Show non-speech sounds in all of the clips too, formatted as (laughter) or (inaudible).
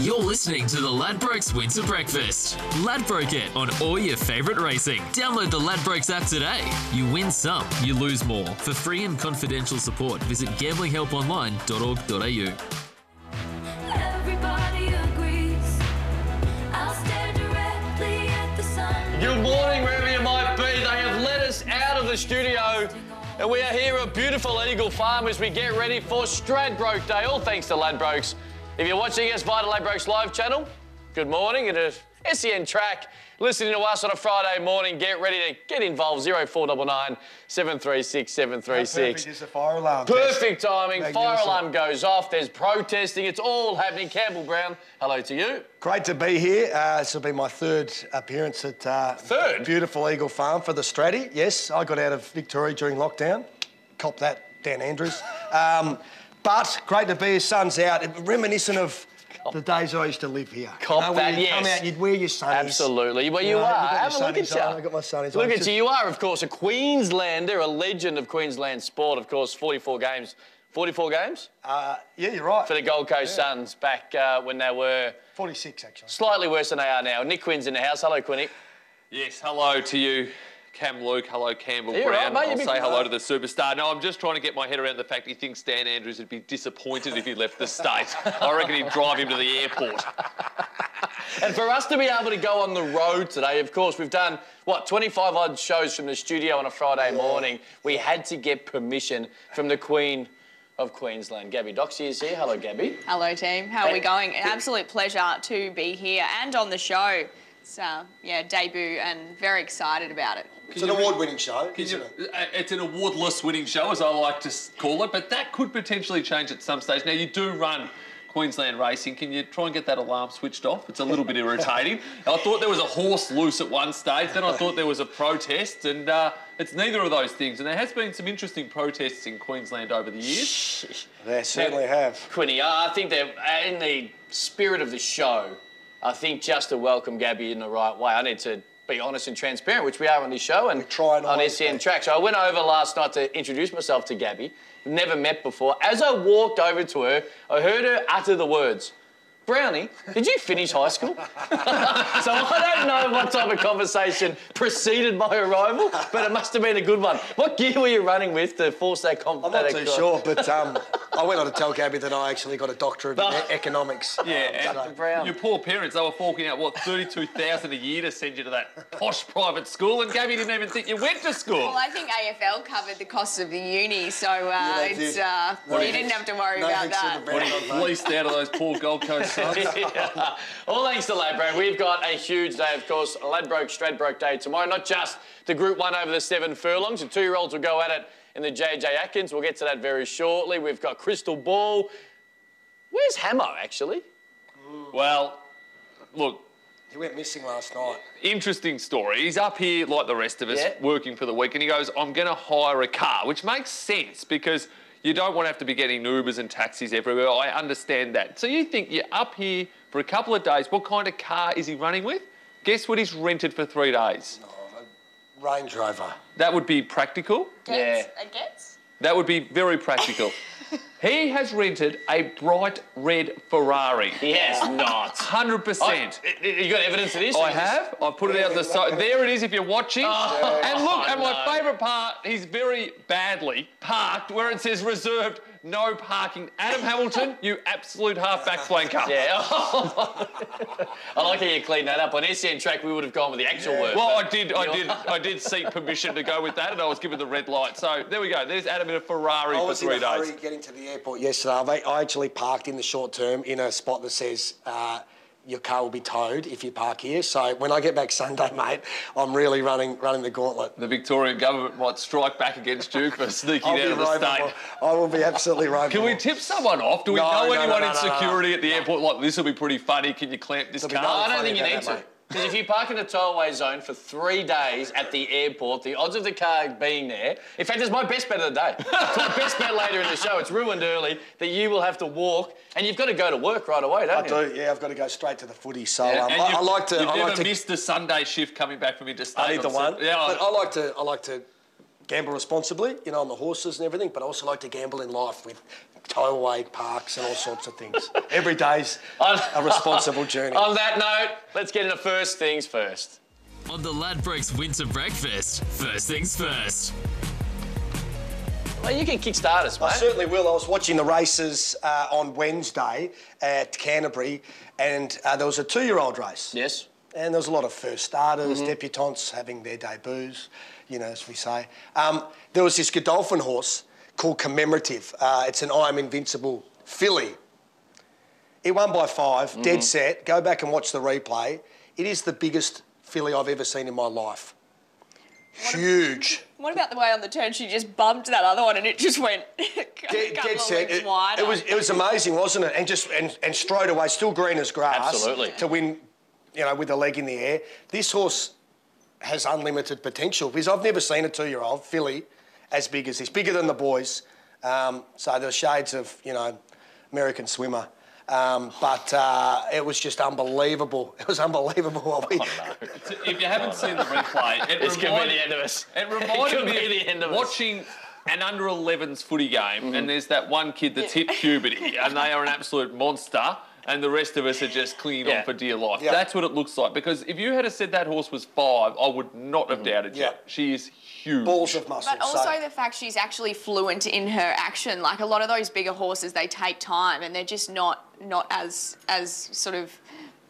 You're listening to the Ladbrokes Winter Breakfast. Ladbroke it on all your favourite racing. Download the Ladbrokes app today. You win some, you lose more. For free and confidential support, visit gamblinghelponline.org.au. Everybody agrees. I'll stare directly at the sun. Good morning, wherever you might be. They have let us out of the studio, and we are here at beautiful Eagle Farm as we get ready for Stradbroke Day. All thanks to Ladbrokes. If you're watching us via the Ladbrokes live channel, good morning. It is SEN Track. Listening to us on a Friday morning, get ready to get involved. 0499 736 736. Perfect is the fire alarm. test. Perfect timing. Fire alarm goes off. There's protesting. It's all happening. Campbell Brown, hello to you. Great to be here. Uh, this will be my third appearance at uh, Third? beautiful Eagle Farm for the Stratty. Yes, I got out of Victoria during lockdown. Cop that, Dan Andrews. Um, but great to be here. Sun's out. Reminiscent of the days I used to live here. Cop You know, where that, you'd come out, you'd wear your sunnies. Absolutely. Well, you, know, are. you've got your Have a look at you. I've got my sunnies Look on. at Just- you. You are, of course, a Queenslander, a legend of Queensland sport. Of course, 44 games. 44 games Uh, yeah, you're right. for the Gold Coast Suns back uh, when they were 46, actually. slightly worse than they are now. Nick Quinn's in the house. Hello, Quinny. Yes, hello to you, Cam Luke. Hello, Campbell You all right, Brown. mate? I'll big- say hello to the superstar. No, I'm just trying to get my head around the fact he thinks Dan Andrews would be disappointed if he left the state. I reckon he'd drive him to the airport. (laughs) And for us to be able to go on the road today, of course, we've done, what, 25 odd shows from the studio on a Friday morning. We had to get permission from the Queen of Queensland. Gaby Doxey is here. Hello, Gabby. Hello, team. How are we going? An absolute pleasure to be here and on the show. It's uh, yeah debut and very excited about it. It's an award-winning show, isn't you- it? uh, it's an awardless winning show, as I like to call it, but that could potentially change at some stage. Now, you do run Queensland Racing. Can you try and get that alarm switched off? It's a little bit irritating. I thought there was a horse loose at one stage, then I thought there was a protest, and uh, it's neither of those things. And there has been some interesting protests in Queensland over the years. They certainly have. Quinny, uh, I think they're uh, in the spirit of the show. I think just to welcome Gabby in the right way, I need to be honest and transparent, which we are on this show and on be. Track. So I went over last night to introduce myself to Gabby. Never met before. As I walked over to her, I heard her utter the words. Brownie, did you finish high school? (laughs) so I don't know what type of conversation preceded my arrival, but it must have been a good one. What gear were you running with to force that I'm not conversation? too sure, but um, I went on to tell Gabby that I actually got a doctorate in (laughs) economics. Yeah, Um, and Brown. your poor parents, they were forking out, what, 32000 a year to send you to that posh private school, and Gabby didn't even think you went to school. Well, I think AFL covered the cost of the uni, so uh, Yeah, it's uh, No you didn't have to worry no about thanks to that. the band, mate. Fleeced out of those poor Gold Coast Suns. Yeah. (laughs) All thanks to Ladbroke. We've got a huge day, of course, Ladbroke Stradbroke Day tomorrow. Not just the Group 1 over the seven furlongs. The two-year-olds will go at it in the JJ Atkins. We'll get to that very shortly. We've got Crystal Ball. Where's Hammo, actually? Well, look, He went missing last night. interesting story. He's up here like the rest of us, Yeah. working for the week, and he goes, I'm going to hire a car, which makes sense because you don't want to have to be getting Ubers and taxis everywhere. I understand that. So you think you're up here for a couple of days. What kind of car is he running with? Guess what he's rented for three days? Oh, Range Rover. That would be practical. Gets, It gets. That would be very practical. (laughs) he has rented a bright red Ferrari. He has not. 100%. Oh, you got evidence of this? I have. I've put it out the side. There it is if you're watching. Oh, and look, and my no. favourite part, he's very badly parked where it says reserved, no parking. Adam Hamilton, you absolute halfback flanker. (laughs) Yeah. (laughs) I like how you cleaned that up. On SEN Track, we would have gone with the actual word. Well, I did, I did, I did seek permission to go with that, and I was given the red light. So there we go. There's Adam in a Ferrari I for was in three a days. hurry getting to the airport yesterday. I I actually parked in the short term in a spot that says uh, your car will be towed if you park here. So when I get back Sunday, (laughs) mate, I'm really running running the gauntlet. The Victorian government might strike back against you for (laughs) sneaking out of the state. I will be absolutely (laughs) ropeable. Can we tip someone off? Do we No, know no, anyone no, in security at the airport? Like, this will be pretty funny. Can you clamp this There'll car? no I don't think you need to. mate. Because if you park in the tollway zone for three days at the airport, the odds of the car being there. In fact, it's my best bet of the day. It's my best bet later in the show. It's ruined early that you will have to walk, and you've got to go to work right away, don't I you? I do, yeah. I've got to go straight to the footy. So Yeah, um, and I, I like to. You've I never like to missed the Sunday shift coming back from interstate. either the one. Yeah, but I like to. I like to gamble responsibly, you know, on the horses and everything. But I also like to gamble in life with towaway parks and all sorts of things. Every day's (laughs) a responsible journey. (laughs) On that note, let's get into first things first. On the Ladbrokes Winter Breakfast, first things first. Well, you can kickstart us, I certainly will. I was watching the races uh, on Wednesday at Canterbury, and uh, there was a two-year-old race. Yes. And there was a lot of first starters, debutantes having their debuts, you know, as we say. Um, there was this Godolphin horse called Commemorative. Uh, it's an I'm Invincible filly. It won by 5 dead set. Go back and watch the replay. It is the biggest filly I've ever seen in my life. Huge. What about the way on the turn she just bumped that other one and it just went (laughs) Dead, couple dead of set. It, wider? it was it was amazing, wasn't it? And just and, and straight away, still green as grass. Absolutely. To win, you know, with a leg in the air. This horse has unlimited potential because I've never seen a two-year-old filly as big as this, bigger than the boys. Um, so the shades of you know, American swimmer. Um, but uh, it was just unbelievable. (laughs) It was unbelievable what we. (laughs) If you haven't seen the replay, it This could be reminded, the end of us. It (laughs) It reminded could me be of the end of us. watching an under 11s footy game, Mm-hmm. and there's that one kid that's hit puberty, and they are an absolute monster. And the rest of us are just clinging Yeah. on for dear life. Yeah. That's what it looks like. Because if you had said that horse was five, I would not have mm-hmm. doubted you. Yeah. She is huge. Balls of muscle. But also so- the fact she's actually fluent in her action. Like a lot of those bigger horses, they take time and they're just not not as as sort of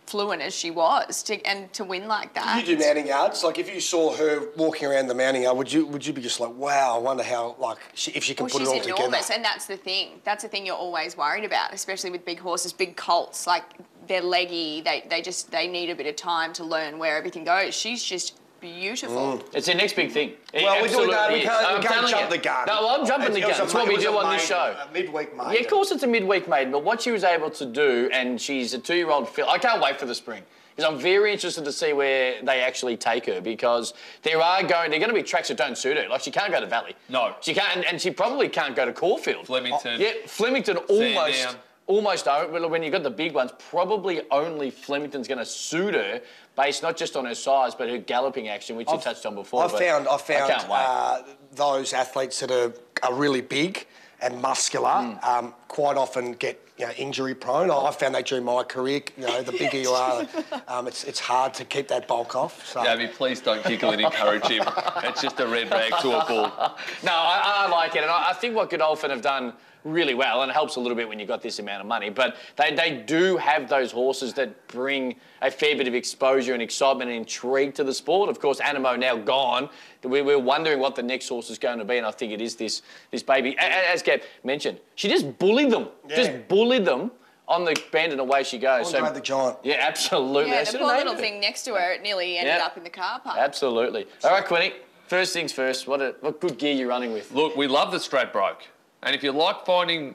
fluent as she was to and to win like that. You do mounting yards. Like if you saw her walking around the mounting yard, would you would you be just like, wow? I wonder how like she, if she can Well, put she's it all enormous, together. and that's the thing. That's the thing you're always worried about, especially with big horses, big colts. Like they're leggy. They they just they need a bit of time to learn where everything goes. She's just beautiful. Mm. It's the next big thing. It Well, we're doing that. we is. can't, I'm we can't jump you. the gun. No, well, I'm jumping the gun. That's what we do a on this show. A midweek mate. Yeah, of course it's a midweek maiden, but what she was able to do, and she's a two-year-old Phil. I can't wait for the spring because I'm very interested to see where they actually take her because there are going, there are going to be tracks that don't suit her. Like she can't go to Valley. No. she can't, and, and she probably can't go to Caulfield. Flemington. Yeah, Flemington almost. Sandown. Almost don't, but when you've got the big ones, probably only Flemington's going to suit her based not just on her size, but her galloping action, which you touched on before. I but found I found uh, those athletes that are, are really big and muscular Mm. um, quite often get you know, injury prone. I, I found that during my career. You know, the bigger you are, um, it's it's hard to keep that bulk off. So. Gabby, please don't giggle and encourage him. It's just a red rag to a bull. No, I, I like it, and I, I think what Godolphin have done really well, and it helps a little bit when you've got this amount of money. But they, they do have those horses that bring a fair bit of exposure and excitement and intrigue to the sport. Of course, Anamoe now gone. We, we're wondering what the next horse is going to be, and I think it is this this baby. A- a- As Gab mentioned, she just bullied them, Yeah. just bullied them on the band, and away she goes. Andre the Giant. Yeah, absolutely. Yeah, the poor little named her. thing next to her, it nearly ended Yeah. up in the car park. Absolutely. All right, Quinny. First things first. What a, what good gear you're running with. Look, we love the Stradbroke. And if you like finding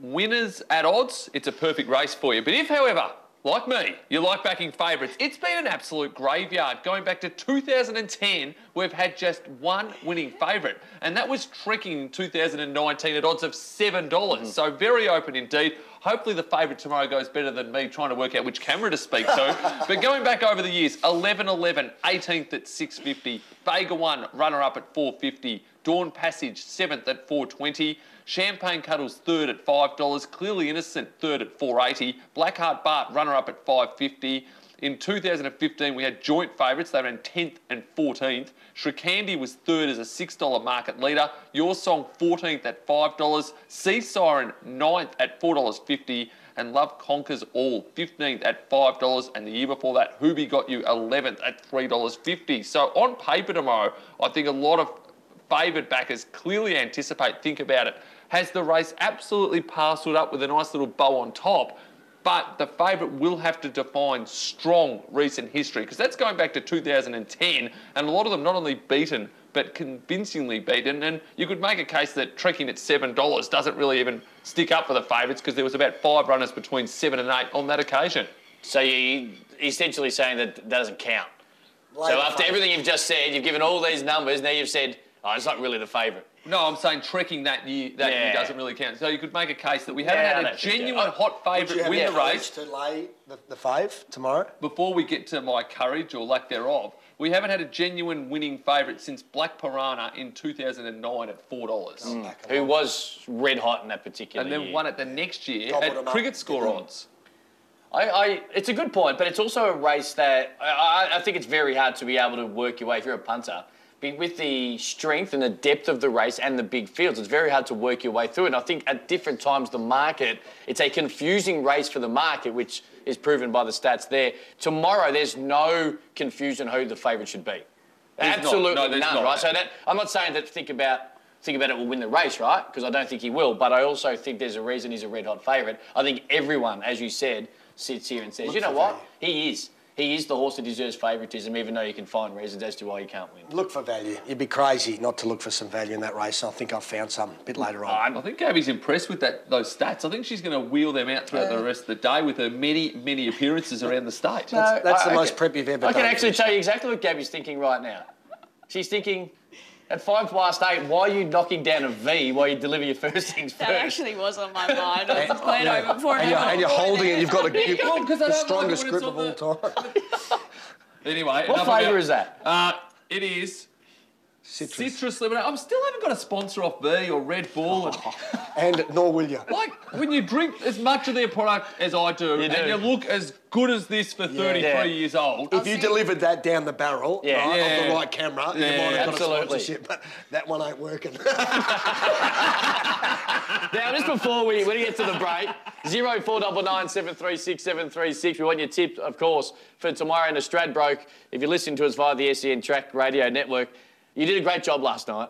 winners at odds, it's a perfect race for you. But if, however, like me, you like backing favourites, it's been an absolute graveyard. Going back to 2010, we've had just one winning favourite. And that was trekking in 2019 at odds of $7. Mm-hmm. So very open indeed. Hopefully the favourite tomorrow goes better than me trying to work out which camera to speak to. (laughs) but going back over the years, 11-11, 18th at 650, Vega 1, runner-up at 450, Dawn Passage, 7th at 420, Champagne Cuddles, 3rd at $5, Clearly Innocent, 3rd at 480, Blackheart Bart, runner-up at 550, in 2015, we had joint favourites. They ran 10th and 14th. Srikandi was third as a $6 market leader. Your Song 14th at $5. Sea Siren 9th at $4.50. And Love Conquers All 15th at $5. And the year before that, Who Begot You 11th at $3.50. So on paper tomorrow, I think a lot of favoured backers clearly anticipate, think about it. Has the race absolutely parcelled up with a nice little bow on top? But the favourite will have to define strong recent history because that's going back to 2010, and a lot of them not only beaten but convincingly beaten. And you could make a case that trekking at seven dollars doesn't really even stick up for the favourites because there was about five runners between seven and eight on that occasion. So you're essentially saying that that doesn't count. Later so after favourite. everything you've just said, you've given all these numbers. Now you've said, oh, it's not really the favourite. No, I'm saying trekking that year that year Yeah. doesn't really count. So you could make a case that we haven't Yeah, I had a don't think so. genuine hot Would you favourite have win the the courage race to lay the, the fave tomorrow? before we get to my courage or lack thereof. We haven't had a genuine winning favourite since Black Piranha in 2009 at four dollars, hmm. Who was red hot in that particular and then year. won it the next year Gobbled at them up. cricket score odds. I, I, it's a good point, but it's also a race that I, I, I think it's very hard to be able to work your way if you're a punter. Be- With the strength and the depth of the race and the big fields, it's very hard to work your way through. And I think at different times, the market, it's a confusing race for the market, which is proven by the stats there. Tomorrow, there's no confusion who the favourite should be. There's not. Absolutely No, none, not. right? So that I'm not saying that think about think about it will win the race, right? Because I don't think he will, but I also think there's a reason he's a red hot favourite. I think everyone, as you said, sits here and says, Look you know what? He is. He is the horse that deserves favouritism, even though you can find reasons as to why he can't win. Look for value. You'd be crazy not to look for some value in that race. I think I've found some a bit later on. I think Gabby's impressed with that those stats. I think she's going to wheel them out throughout the rest of the day with her many, many appearances around the state. That's, that's the I- I most can- prep you've ever I done. can actually tell you exactly what Gabby's thinking right now. She's thinking, at five past eight, why are you knocking down a V while you deliver your first (laughs) things first? That actually was on my mind. I was playing Yeah. over before and, you're, and you're holding it. You've got a, you've (laughs) Well, because I the don't like strongest grip of all the- time. Anyway, (laughs) What flavour about- is that? Uh, it is Citrus. citrus lemonade. I'm still haven't got a sponsor off V or Red Bull. And, (laughs) And nor will you. like when you drink as much of their product as I do, You and do. you look as good as this for 33 Yeah. years old. If you delivered that down the barrel Yeah. right, of the right camera, you might have got a sponsorship, but that one ain't working. (laughs) Now, just before we, when we get to the break, zero four double nine seven three six seven three six. We want your tip, of course, for tomorrow in the Stradbroke. If you're listening to us via the SEN Track Radio Network, you did a great job last night.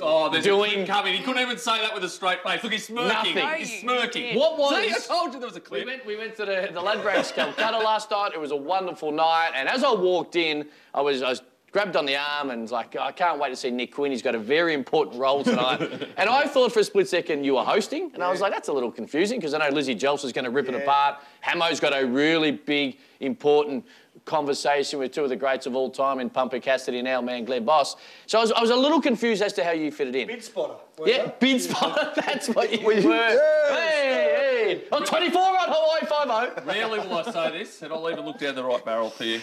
Oh, there's Doing- a coming. He couldn't even say that with a straight face. Look, he's smirking. Nothing. No, He's smirking. you did. What was? See, I told you there was a We went, we went to the, the Ladbrokes Calcutta (laughs) last night. It was a wonderful night. And as I walked in, I was, I was grabbed on the arm and was like, oh, I can't wait to see Nick Quinn. He's got a very important role tonight. (laughs) and I thought for a split second you were hosting. And I was like, that's a little confusing because I know Lizzie Jelf is going to rip it apart. Hammo's got a really big, important conversation with two of the greats of all time in Pumper Cassidy and our man Glenn Boss. So I was, I was a little confused as to how you fitted in. Bid spotter. Yeah, you? bid spotter. (laughs) That's what you were. yes. Hey, hey. Oh, 24 on Hawaii 5 Rarely will I say this, and I'll even look down the right barrel for you.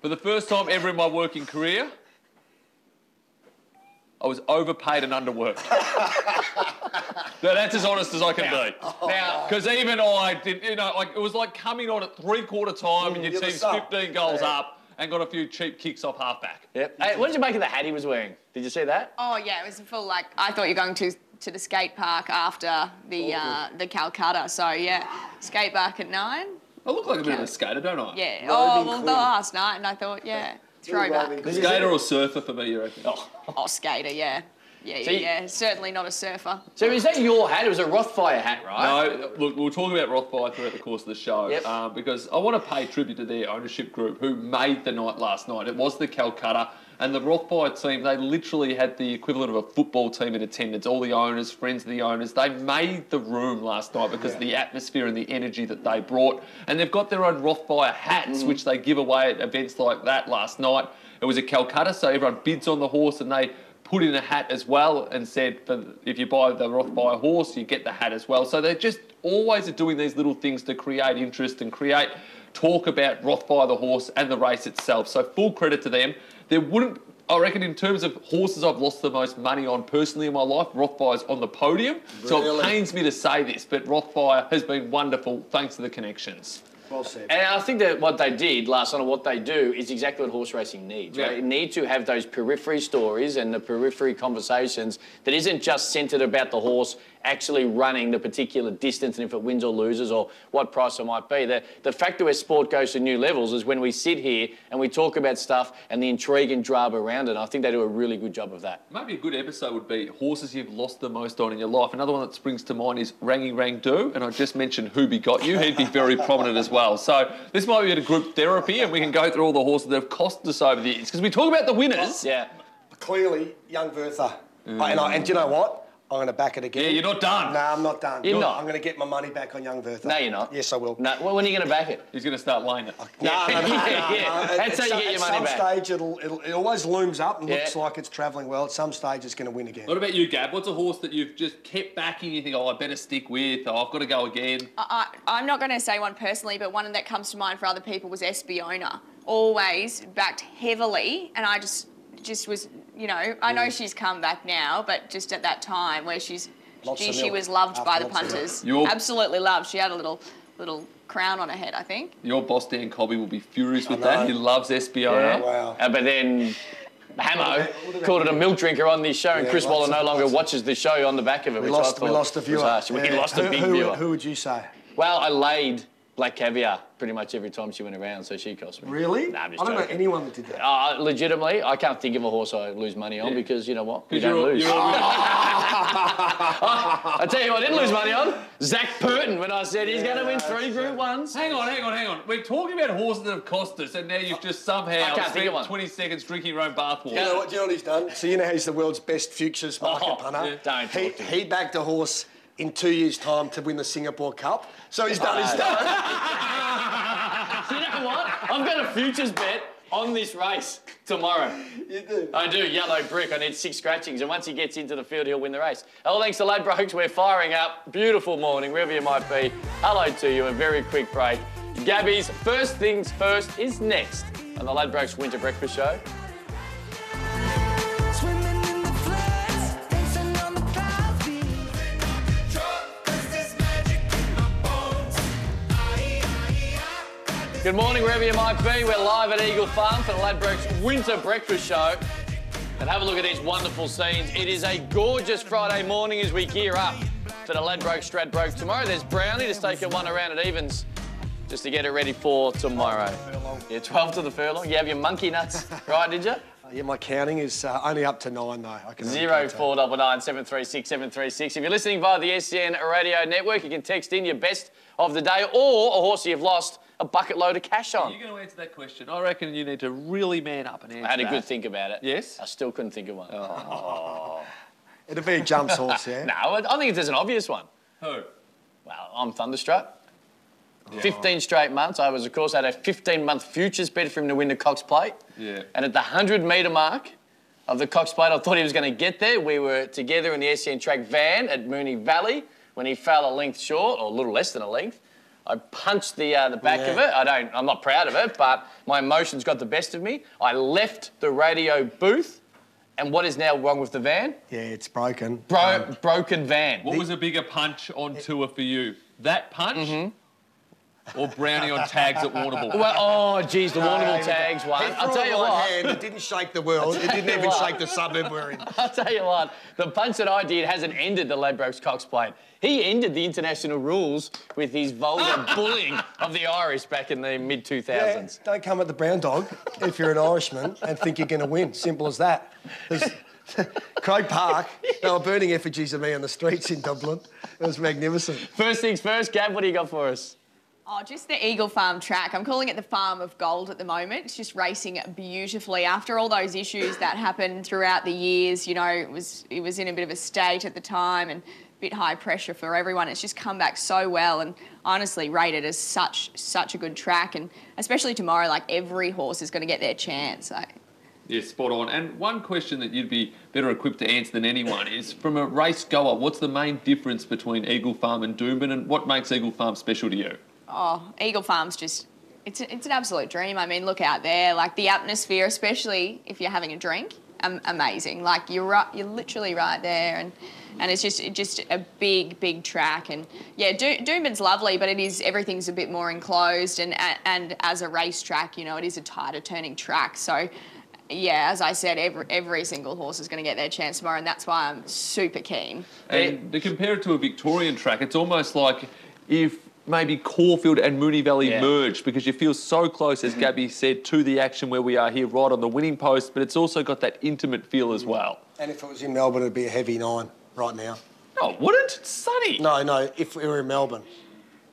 For the first time ever in my working career, I was overpaid and underworked. (laughs) now, that's as honest as I can be. Now, Because even I did, you know, like it was like coming on at three quarter time and your team's 15 goals Yeah. up and got a few cheap kicks off halfback. Yep. Hey, what did you make of the hat he was wearing? Did you see that? Oh yeah, it was full like I thought you were going to to the skate park after the uh, the Calcutta. So yeah, skate park at nine. I look like a bit of a skater, don't I? Yeah. Oh well, the last night, and I thought yeah, throwback. roving Skater or surfer for me, you reckon? Oh. Oh, skater, yeah. Yeah, yeah, See- yeah. Certainly not a surfer. So is that your hat? It was a Rothfire hat, right? No, look, we'll talk about Rothfire throughout the course of the show Yep. um, because I want to pay tribute to their ownership group who made the night last night. It was the Calcutta and the Rothfire team. They literally had the equivalent of a football team in attendance. All the owners, friends of the owners, they made the room last night because of the atmosphere and the energy that they brought. And they've got their own Rothfire hats, which they give away at events like that last night. It was a Calcutta, so everyone bids on the horse and they put in a hat as well and said if you buy the Rothfire horse, you get the hat as well. So they're just always are doing these little things to create interest and create talk about Rothfire the horse and the race itself. So full credit to them. There wouldn't, I reckon, in terms of horses I've lost the most money on personally in my life, Rothfire's on the podium. So it pains me to say this, but Rothfire has been wonderful thanks to the connections. Well said. And I think that what they did last night, or what they do, is exactly what horse racing needs. Right? Yeah. You need to have those periphery stories and the periphery conversations that isn't just centred about the horse actually running the particular distance and if it wins or loses or what price it might be. The, the factor where sport goes to new levels is when we sit here and we talk about stuff and the intrigue and drama around it. And I think they do a really good job of that. Maybe a good episode would be horses you've lost the most on in your life. Another one that springs to mind is Rangy Rang Do, and I just mentioned Who Begot You. He'd be very (laughs) prominent as well. So this might be a group therapy, and we can go through all the horses that have cost us over the years. Because we talk about the winners. Yeah. Clearly, Young Bertha. Mm. And, I, and do you know what? I'm going to back it again. Yeah, you're not done. No, I'm not done. You're not? I'm going to get my money back on Young Bertha. No, you're not. Yes, I will. No, well, when are you going to back it? He's going to start laying it. No, no, no, no, (laughs) Yeah, yeah. no. That's how you At get your some- money At some stage, it'll, it'll, it always looms up and Yeah. looks like it's travelling well. At some stage, it's going to win again. What about you, Gab? What's a horse that you've just kept backing? You think, oh, I better stick with. Oh, I've got to go again. I, I'm not going to say one personally, but one that comes to mind for other people was Espiona. Always backed heavily, and I just just was, you know, I know she's come back now, but just at that time where she's, Lots gee, of she milk. was loved by After the lots of milk. punters. You're- Absolutely loved. She had a little little crown on her head, I think. Your boss, Dan Cobby, will be furious with know. that. He loves Espiona. Wow. Uh, but then Hammo called it a milk drinker on this show, and Yeah, Chris lots Waller of- no longer lots of- watches the show on the back of it. We which I lost, we thought lost a was viewer. harsh. We Yeah. lost a Who- big who, viewer. Who would you say? Well, I laid black caviar pretty much every time she went around, so she cost me. Really? Nah, I'm just I don't joking. know anyone that did that. Uh, legitimately, I can't think of a horse I lose money on because you know what? We don't you're, lose. you're (laughs) I tell you what, I didn't lose money on Zac Purton when I said he's going to win three Group Ones. Hang on, hang on, hang on. We're talking about horses that have cost us, and now you've just somehow I think spent of one. 20 seconds drinking your own bathwater. You know what, do you know what he's done? So you know he's the world's best futures market Oh, punter. yeah. Don't he, talk to me. he backed a horse in two years' time to win the Singapore Cup. So he's done his done. (laughs) You know what? I've got a futures bet on this race tomorrow. You do. I do, yellow brick. I need six scratchings, and once he gets into the field, he'll win the race. All thanks to Ladbrokes, we're firing up. Beautiful morning, wherever you might be. Hello to you, a very quick break. Gabby's First Things First is next on the Ladbrokes Winter Breakfast Show. Good morning, wherever you might be. We're live at Eagle Farm for the Ladbrokes Winter Breakfast Show. And have a look at these wonderful scenes. It is a gorgeous Friday morning as we gear up to the Ladbroke Stradbroke tomorrow. There's Brownie to take a one around at Evans just to get it ready for tomorrow. Yeah, 12 to the furlong. You have your monkey nuts, (laughs) right, did you? Yeah, my counting is uh, only up to nine though. I can Zero four double nine seven three six seven three six. If you're listening via the SEN radio network, you can text in your best of the day or a horse you've lost a bucket load of cash on. You're going to answer that question. I reckon you need to really man up and answer that. I had a that. good think about it. Yes? I still couldn't think of one. Oh. (laughs) It'd be a jumps horse, yeah. (laughs) No, I I think there's an obvious one. Who? Well, I'm thunderstruck. 15 straight months. I was, of course, had a 15 month futures bet for him to win the Cox Plate. Yeah. And at the 100 metre mark of the Cox Plate, I thought he was going to get there. We were together in the SEN track van at Moonee Valley when he fell a length short, or a little less than a length. I punched the uh, the back of it. I don't. I'm not proud of it, but my emotions got the best of me. I left the radio booth, and what is now wrong with the van? Yeah, it's broken. Bro, Um, broken van. What was a bigger punch on tour for you? That punch Mm-hmm. Or Brownie on tags at Warrnambool? Well, oh, geez, the Warrnambool tags one. I'll tell you what. hand, it didn't shake the world. It didn't even what? shake the suburb we're in. (laughs) I'll tell you what, the punch that I did hasn't ended the Ladbrokes Cox plate. He ended the international rules with his vulgar (laughs) bullying of the Irish back in the mid 2000s. Yeah, don't come at the brown dog if you're an Irishman and think you're going to win. Simple as that. There's- (laughs) Croke Park, they were burning effigies of me on the streets in Dublin. It was magnificent. First things first, Gab, what do you got for us? Oh, just the Eagle Farm track. I'm calling it the Farm of Gold at the moment. It's just racing beautifully. After all those issues that happened throughout the years, you know, it was it was in a bit of a state at the time and a bit high pressure for everyone. It's just come back so well and honestly rated as such such a good track. And especially tomorrow, like every horse is going to get their chance. Like, Yeah, spot on. And one question that you'd be better equipped to answer than anyone is from a race goer, what's the main difference between Eagle Farm and Doomben and what makes Eagle Farm special to you? Oh, Eagle Farm's just. It's, it's an absolute dream. I mean, look out there, like the atmosphere, especially if you're having a drink, um, amazing. Like you're right, you're literally right there, and and it's just just a big, big track. And yeah, Do- Doomben's lovely, but it is everything's a bit more enclosed, and and as a racetrack, you know, it is a tighter turning track. So yeah, as I said, every every single horse is going to get their chance tomorrow, and that's why I'm super keen. And to compare it to a Victorian track, it's almost like if maybe Caulfield and Moonee Valley Yeah. merged because you feel so close, as Gabby (laughs) said, to the action where we are here, right on the winning post, but it's also got that intimate feel as mm. well. And if it was in Melbourne, it'd be a heavy nine right now. Oh, wouldn't? It's sunny. No, no, if we were in Melbourne.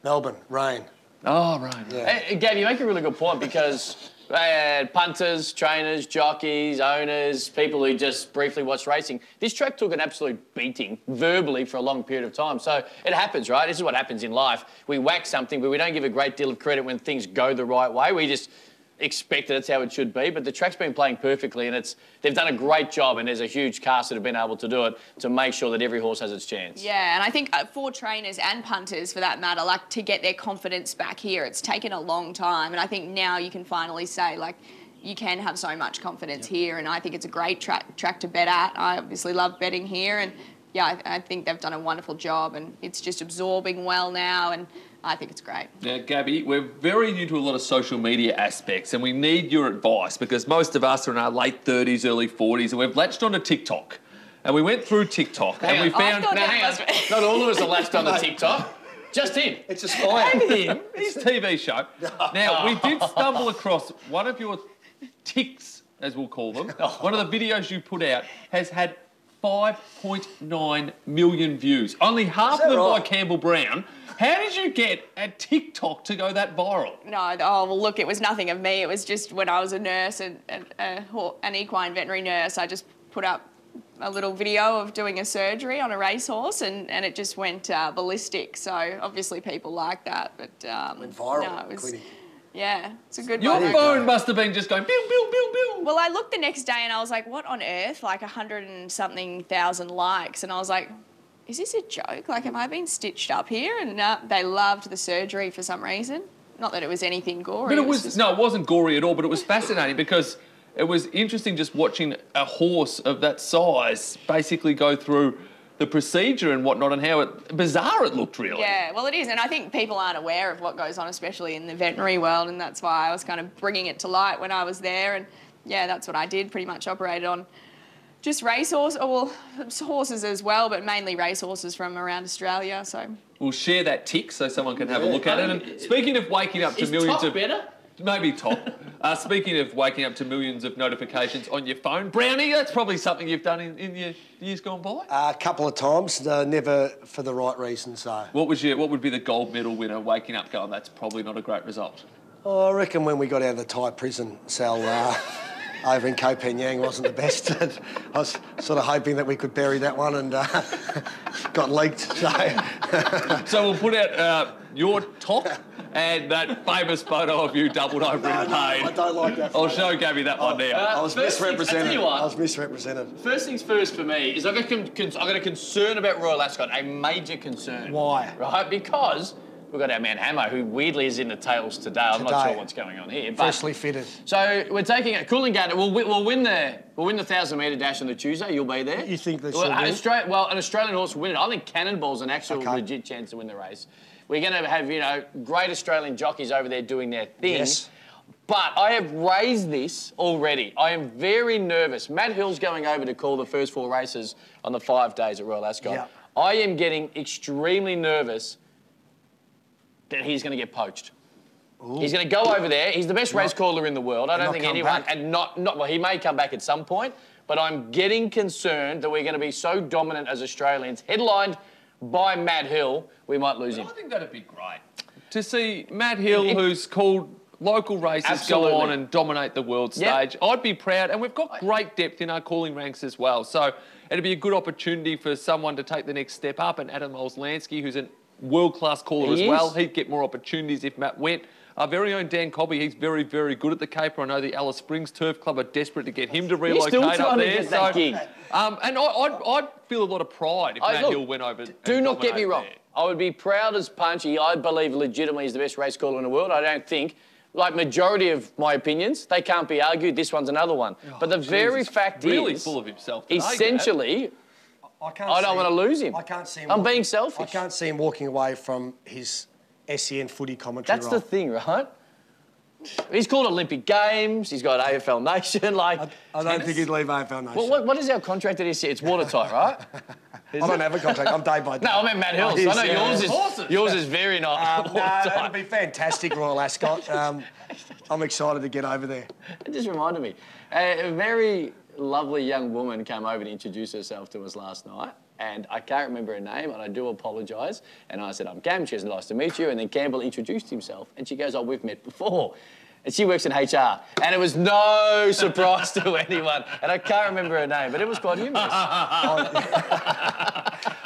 Melbourne, rain. Oh, right. Yeah. Hey, Gab, you make a really good point because uh, punters, trainers, jockeys, owners, people who just briefly watch racing. This track took an absolute beating verbally for a long period of time. So it happens, right? This is what happens in life. We whack something, but we don't give a great deal of credit when things go the right way. We just expect that it's how it should be. But the track's been playing perfectly, and it's they've done a great job. And there's a huge cast that have been able to do it to make sure that every horse has its chance. Yeah, and I think uh, for trainers and punters, for that matter, like to get their confidence back here, it's taken a long time, and I think now you can finally say like. You can have so much confidence here, and I think it's a great track track to bet at. I obviously love betting here, and yeah, I, I think they've done a wonderful job, and it's just absorbing well now, and I think it's great. Now, Gabby, we're very new to a lot of social media aspects, and we need your advice because most of us are in our late 30s, early 40s, and we've latched onto TikTok. And we went through TikTok and we on. I found. thought Now, hang on. Not all of us are latched on the (laughs) TikTok. Just him. It's a spy. him, his TV show. Now, we did (laughs) stumble across one of your ticks, as we'll call them. (laughs) One of the videos you put out has had 5.9 million views. Only half of them by? Campbell Brown. How did you get a TikTok to go that viral? No, oh well, look, it was nothing of me. It was just when I was a nurse and, and a, ho- an equine veterinary nurse, I just put up a little video of doing a surgery on a racehorse, and, and it just went uh, ballistic. So obviously people like that, but um, Went viral, No, it was, clinic. yeah, it's a good Your one. phone must have been just going pew, pew, pew, pew. Well, I looked the next day and I was like, what on earth? Like a hundred and something thousand likes, and I was like. Is this a joke? Like, am I being stitched up here? And uh, they loved the surgery for some reason. Not that it was anything gory. But it was just- no, it wasn't gory at all. But it was fascinating because it was interesting just watching a horse of that size basically go through the procedure and whatnot, and how it, bizarre it looked. Really. Yeah, well, it is, and I think people aren't aware of what goes on, especially in the veterinary world, and that's why I was kind of bringing it to light when I was there, and yeah, that's what I did. Pretty much operated on just racehorse, or well, (laughs) horses as well, but mainly racehorses from around Australia. So We'll share that tick so someone can have a look at it. And speaking of waking up to Is millions top of better? maybe top. (laughs) uh, speaking of waking up to millions of notifications on your phone, Brownie, that's probably something you've done in, in your years gone by. A couple of times, uh, never for the right reason. So what was your what would be the gold medal winner waking up going? That's probably not a great result. oh, I reckon when we got out of the Thai prison cell uh, (laughs) over in Koh Phangan wasn't the best. (laughs) I was sort of hoping that we could bury that one and uh, (laughs) got leaked. So (laughs) So we'll put out uh, your top and that famous photo of you doubled over in I pain. I don't like that. I'll show Gabby that one now. I was First things- I tell misrepresented. you what. I was misrepresented. First things first for me is I've got, con- con- I've got a concern about Royal Ascot, a major concern. Why? Right, because we've got our man Hammo, who weirdly is in the tails today. I'm not sure what's going on here. Freshly fitted. So we're taking it. Coolangatta. We'll, we'll win the we'll win the thousand metre dash on the Tuesday. You'll be there. You think they well, should win? Austra- well, an Australian horse will win it. I think Cannonball's an actual Okay. legit chance to win the race. We're going to have you know great Australian jockeys over there doing their thing. Yes. But I have raised this already. I am very nervous. Matt Hill's going over to call the first four races on the five days at Royal Ascot. Yeah. I am getting extremely nervous that he's going to get poached. He's going to go over there. He's the best race caller in the world. I don't think anyone, back. and not, not well, he may come back at some point, but I'm getting concerned that we're going to be so dominant as Australians, headlined by Matt Hill, we might lose him. I think that'd be great to see Matt Hill, It- who's called local races, Absolutely. go on and dominate the world Yep. stage. I'd be proud, and we've got great depth in our calling ranks as well. So it'd be a good opportunity for someone to take the next step up. And Adam Olslansky, who's a world-class caller He as well, is. he'd get more opportunities if Matt went. Our very own Dan Cobby, he's very, very good at the Caper. I know the Alice Springs Turf Club are desperate to get him to relocate still up there. so. Um, and I, I'd, I'd feel a lot of pride if I- Matt look, Hill went over. Do not get me wrong. there. I would be proud as Punchy. I believe legitimately he's the best race caller in the world. I don't think, like majority of my opinions, they can't be argued. This one's another one. but the very Jesus, fact really is, full of himself. essentially, I, can't I don't see- wanna lose him. I can't see him. I'm walking- being selfish. I can't see him walking away from his SEN footy commentary. that's role. the thing, right? He's called Olympic Games. He's got AFL Nation. (laughs) Like, I don't think he'd leave AFL Nation. what, what, what is our contract at SC? It's watertight, right? (laughs) I don't have a contract. I'm day by day. (laughs) No, I meant Matt Hills. Oh, I know yeah. yours is Horses. yours is very not Um, no, watertight. that'd be fantastic, Royal Ascot. Um, I'm excited to get over there. It just reminded me. A, a very lovely young woman came over to introduce herself to us last night, and I can't remember her name, and I do apologise. And I said, I'm Cam. She says, nice to meet you. And then Campbell introduced himself, and she goes, Oh, we've met before. And she works in HR. And it was no (laughs) surprise to anyone. And I can't remember her name, but it was quite humorous. (laughs)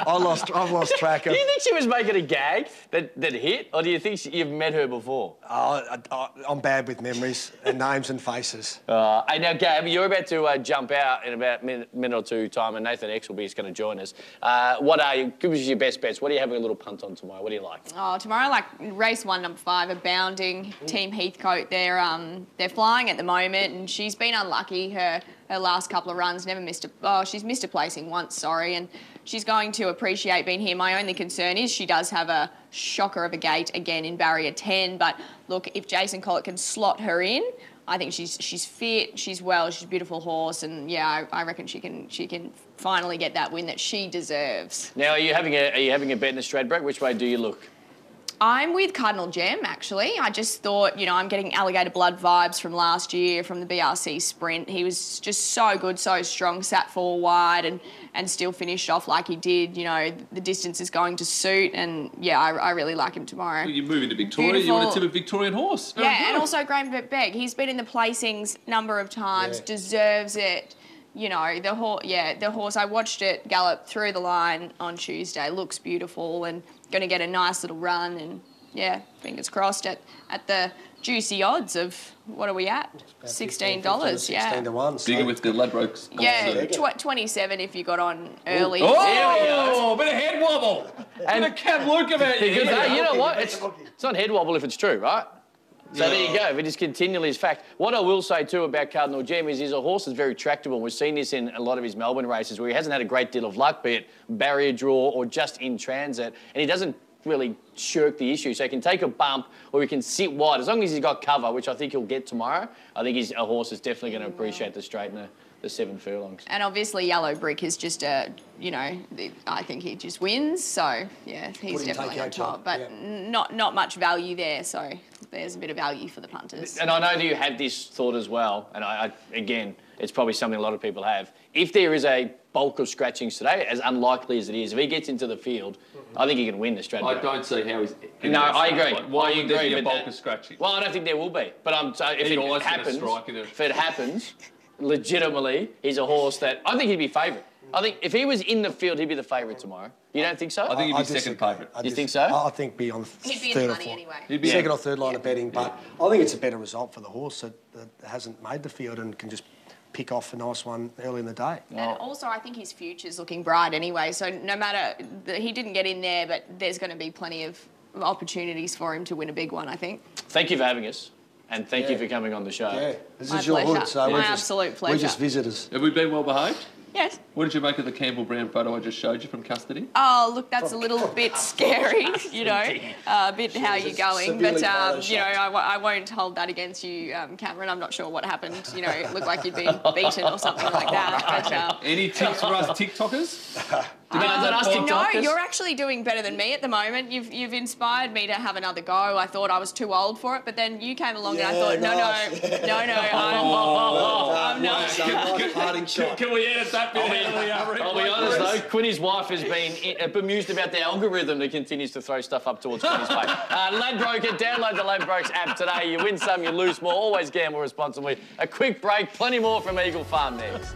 I lost. I've lost track of. Do you think she was making a gag that, that hit? Or do you think she, you've met her before? Oh, I, I, I'm bad with memories and names and faces. Uh, hey, now, Gab, you're about to uh, jump out in about a minute, minute or two time, and Nathan X will be just going to join us. Uh, what are you? Give us your best bets. What are you having a little punt on tomorrow? What do you like? Oh, tomorrow, like race one, number five, a abounding Team Heathcote. They're um they're flying at the moment, and she's been unlucky. Her her last couple of runs, never missed a. Oh, she's missed a placing once. Sorry, and she's going to appreciate being here. My only concern is she does have a shocker of a gate again in barrier ten. But look, if Jason Collett can slot her in. I think she's she's fit, she's well, she's a beautiful horse, and yeah, I, I reckon she can she can finally get that win that she deserves. Now, are you having a are you having a bet in the Stradbroke? Which way do you look? I'm with Cardinal Gem actually. I just thought, you know, I'm getting alligator blood vibes from last year from the BRC sprint. He was just so good, so strong, sat four wide and and still finished off like he did. You know, the distance is going to suit and yeah, I, I really like him tomorrow. Well, you move into Victoria. You want to tip a Victorian horse. Very Yeah, and also Graham Begg. He's been in the placings number of times, Yeah. deserves it. You know, the horse. Yeah, the horse. I watched it gallop through the line on Tuesday. Looks beautiful and going to get a nice little run. And yeah, fingers crossed at at the juicy odds of what are we at? Sixteen dollars. Yeah. Sixteen to one. so- Bigger with the Ladbrokes. Yeah, tw- twenty-seven if you got on early. Oh, bit of head wobble. And- And a Cam Luke about (laughs) you. Because hey, you know what? It's, it's not head wobble if it's true, right? So there you go. If it is continually is fact. What I will say too about Cardinal Gem is he's a horse that's very tractable. We've seen this in a lot of his Melbourne races where he hasn't had a great deal of luck, be it barrier draw or just in transit, and he doesn't really shirk the issue. So he can take a bump or he can sit wide as long as he's got cover, which I think he'll get tomorrow. I think he's a horse that's definitely going to appreciate the straight and the, the seven furlongs. And obviously, Yellow Brick is just a, you know, the, I think he just wins. So yeah, he's Put him definitely on top. top, But yeah. n- not not much value there. So there's a bit of value for the punters. And I know that you have this thought as well, and I, I again, it's probably something a lot of people have. If there is a bulk of scratchings today, as unlikely as it is, if he gets into the field, I think he can win the Stratty. I don't see how he's. No, I agree. Why I would there agree, be a bulk that- of scratching? Well, I don't think there will be, but I'm so if it always gonna happens, strike in a- if it happens, (laughs) legitimately, he's a horse that I think he'd be favourite. I think if he was in the field, he'd be the favourite tomorrow. You don't think so? I think he'd I be second favourite. I You think so? I I think be on He'd be in third the or money fourth. anyway. He'd be Second or third line of betting, but I think it's a better result for the horse that, that hasn't made the field and can just pick off a nice one early in the day. And also, I think his future's looking bright anyway. So no matter that he didn't get in there, but there's going to be plenty of opportunities for him to win a big one. I think. Thank you for having us, and thank you for coming on the show. Yeah, this My is your pleasure. hood, so My we're just, absolute we're just visitors. Have we been well behaved? Yes. What did you make of the Campbell Brown photo I just showed you from custody? Oh, look, that's a little bit scary, (laughs) you know, uh, a bit how you're going. But, severely um, you know, photoshopped. I, w- I won't hold that against you, um, Cameron. I'm not sure what happened. You know, it looked like you'd been beaten or something like that. (laughs) But, um, Any tips for us TikTokers? (laughs) No, not us no, TikTokers. you're actually doing better than me at the moment. You've you've inspired me to have another go. I thought I was too old for it, but then you came along and I thought, no, nice. no, no, no, I'm, (laughs) I'm not. So, nice. (laughs) Can we edit that bit out of the uh, I'll be honest though, Quinny's wife has been uh, bemused about the algorithm that continues to throw stuff up towards Quinny's page. (laughs) Uh, Ladbroker, download the Ladbrokes app today. You win some, you lose more. Always gamble responsibly. A quick break, plenty more from Eagle Farm next.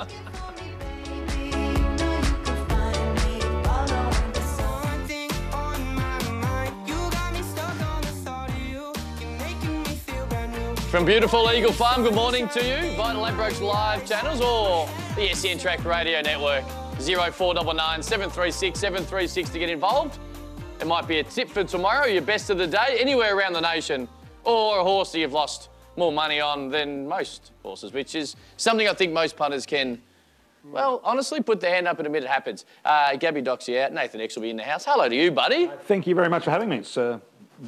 From beautiful Eagle Farm, good morning to you via the Ladbrokes live channels or the SEN Track Radio Network. 0499 736 736 to get involved. It might be a tip for tomorrow, your best of the day, anywhere around the nation, or a horse that you've lost more money on than most horses, which is something I think most punters can, well, honestly, put their hand up and admit it happens. Uh, Gaby Doxey out, Nathan X will be in the house. Hello to you, buddy. Thank you very much for having me. It's uh,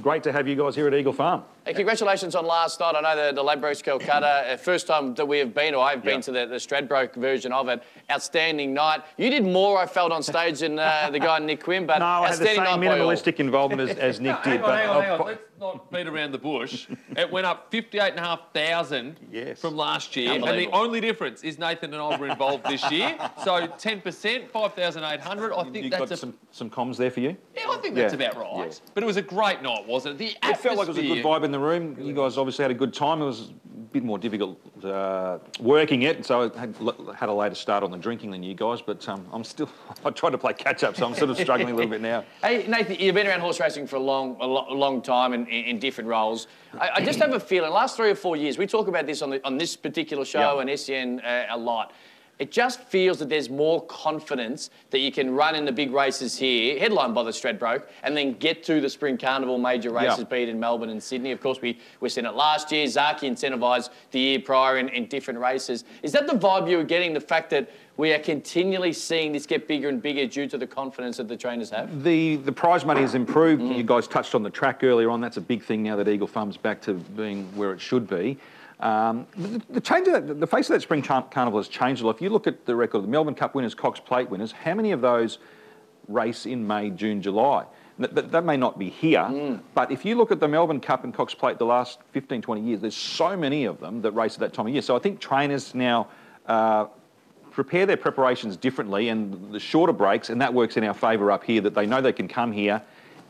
great to have you guys here at Eagle Farm. Hey, congratulations on last night. I know the, the Ladbrokes Calcutta, uh, first time that we have been, or I've been Yeah. to the, the Stradbroke version of it. Outstanding night. You did more, I felt, on stage than uh, the guy Nick Quinn, but No, I had the same night minimalistic involvement as, as Nick did. Hang on, hang on, hang on. Let's not beat around the bush. It went up 58,500 Yes. from last year. And the only difference is Nathan and I were involved this year. So 10%, 5,800. I think you that's got a, some, some comms there for you? yeah, I think that's about right. Yeah. But it was a great night, wasn't it? The It felt like it was a good vibe in the room. You guys obviously had a good time. It was a bit more difficult uh, working it, so I had, had a later start on the drinking than you guys. But um, I'm still. (laughs) I tried to play catch up, so I'm sort of struggling a little bit now. (laughs) Hey, Nathan, you've been around horse racing for a long, a lo- long time in, in, different roles. I, I just have a feeling, last three or four years, we talk about this on, the, on this particular show Yeah. and SEN uh, a lot. It just feels that there's more confidence that you can run in the big races here, headlined by the Stradbroke, and then get to the Spring Carnival major races, Yeah. be it in Melbourne and Sydney. Of course, we we seen it last year. Zaaki incentivised the year prior in, in different races. Is that the vibe you were getting? The fact that we are continually seeing this get bigger and bigger due to the confidence that the trainers have? The the prize money has improved. Mm-hmm. You guys touched on the track earlier on. That's a big thing now that Eagle Farm's back to being where it should be. Um, the, the change of that, the face of that spring Car- carnival has changed a lot. If you look at the record of the Melbourne Cup winners, Cox Plate winners, how many of those race in May, June, July? That, that, may not be here, but if you look at the Melbourne Cup and Cox Plate the last 15, 20 years, there's so many of them that race at that time of year. So I think trainers now uh, prepare their preparations differently and the shorter breaks, and that works in our favour up here, that they know they can come here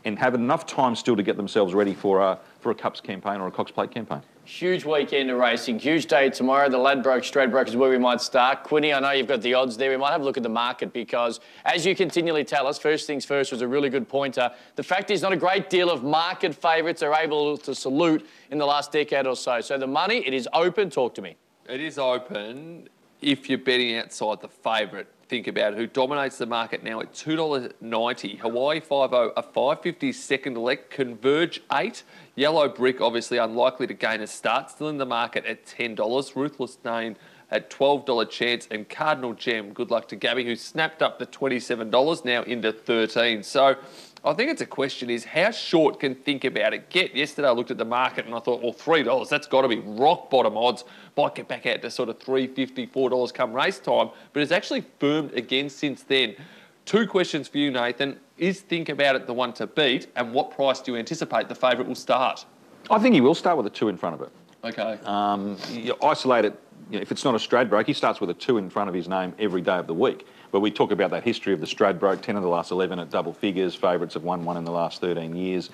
and have enough time still to get themselves ready for a, for a Cups campaign or a Cox Plate campaign. Huge weekend of racing, huge day tomorrow. The Ladbroke Stradbroke is where we might start. Quinny, I know you've got the odds there. We might have a look at the market because, as you continually tell us, first things first was a really good pointer. The fact is, not a great deal of market favourites are able to salute in the last decade or so. So the money, it is open. Talk to me. It is open if you're betting outside the favourite. Think about. Who dominates the market now at $2.90. Hawaii 5 a 550 second elect. Converge 8. Yellow Brick, obviously unlikely to gain a start. Still in the market at $10. Ruthless Name at $12 chance. And Cardinal Gem, good luck to Gaby, who snapped up to $27, now into 13 So I think it's a question is how short can think about it get? Yesterday I looked at the market and I thought, well, three dollars, that's got to be rock bottom odds. Might get back out to sort of three fifty, four dollars come race time, but it's actually firmed again since then. Two questions for you, Nathan. Is think about it the one to beat, and what price do you anticipate the favourite will start? I think he will start with a two in front of it. Okay. Um, you isolate it, you know, if it's not a Stradbroke, he starts with a two in front of his name every day of the week. But we talk about that history of the Stradbroke, 10 of the last 11 at double figures, favourites have won one in the last 13 years.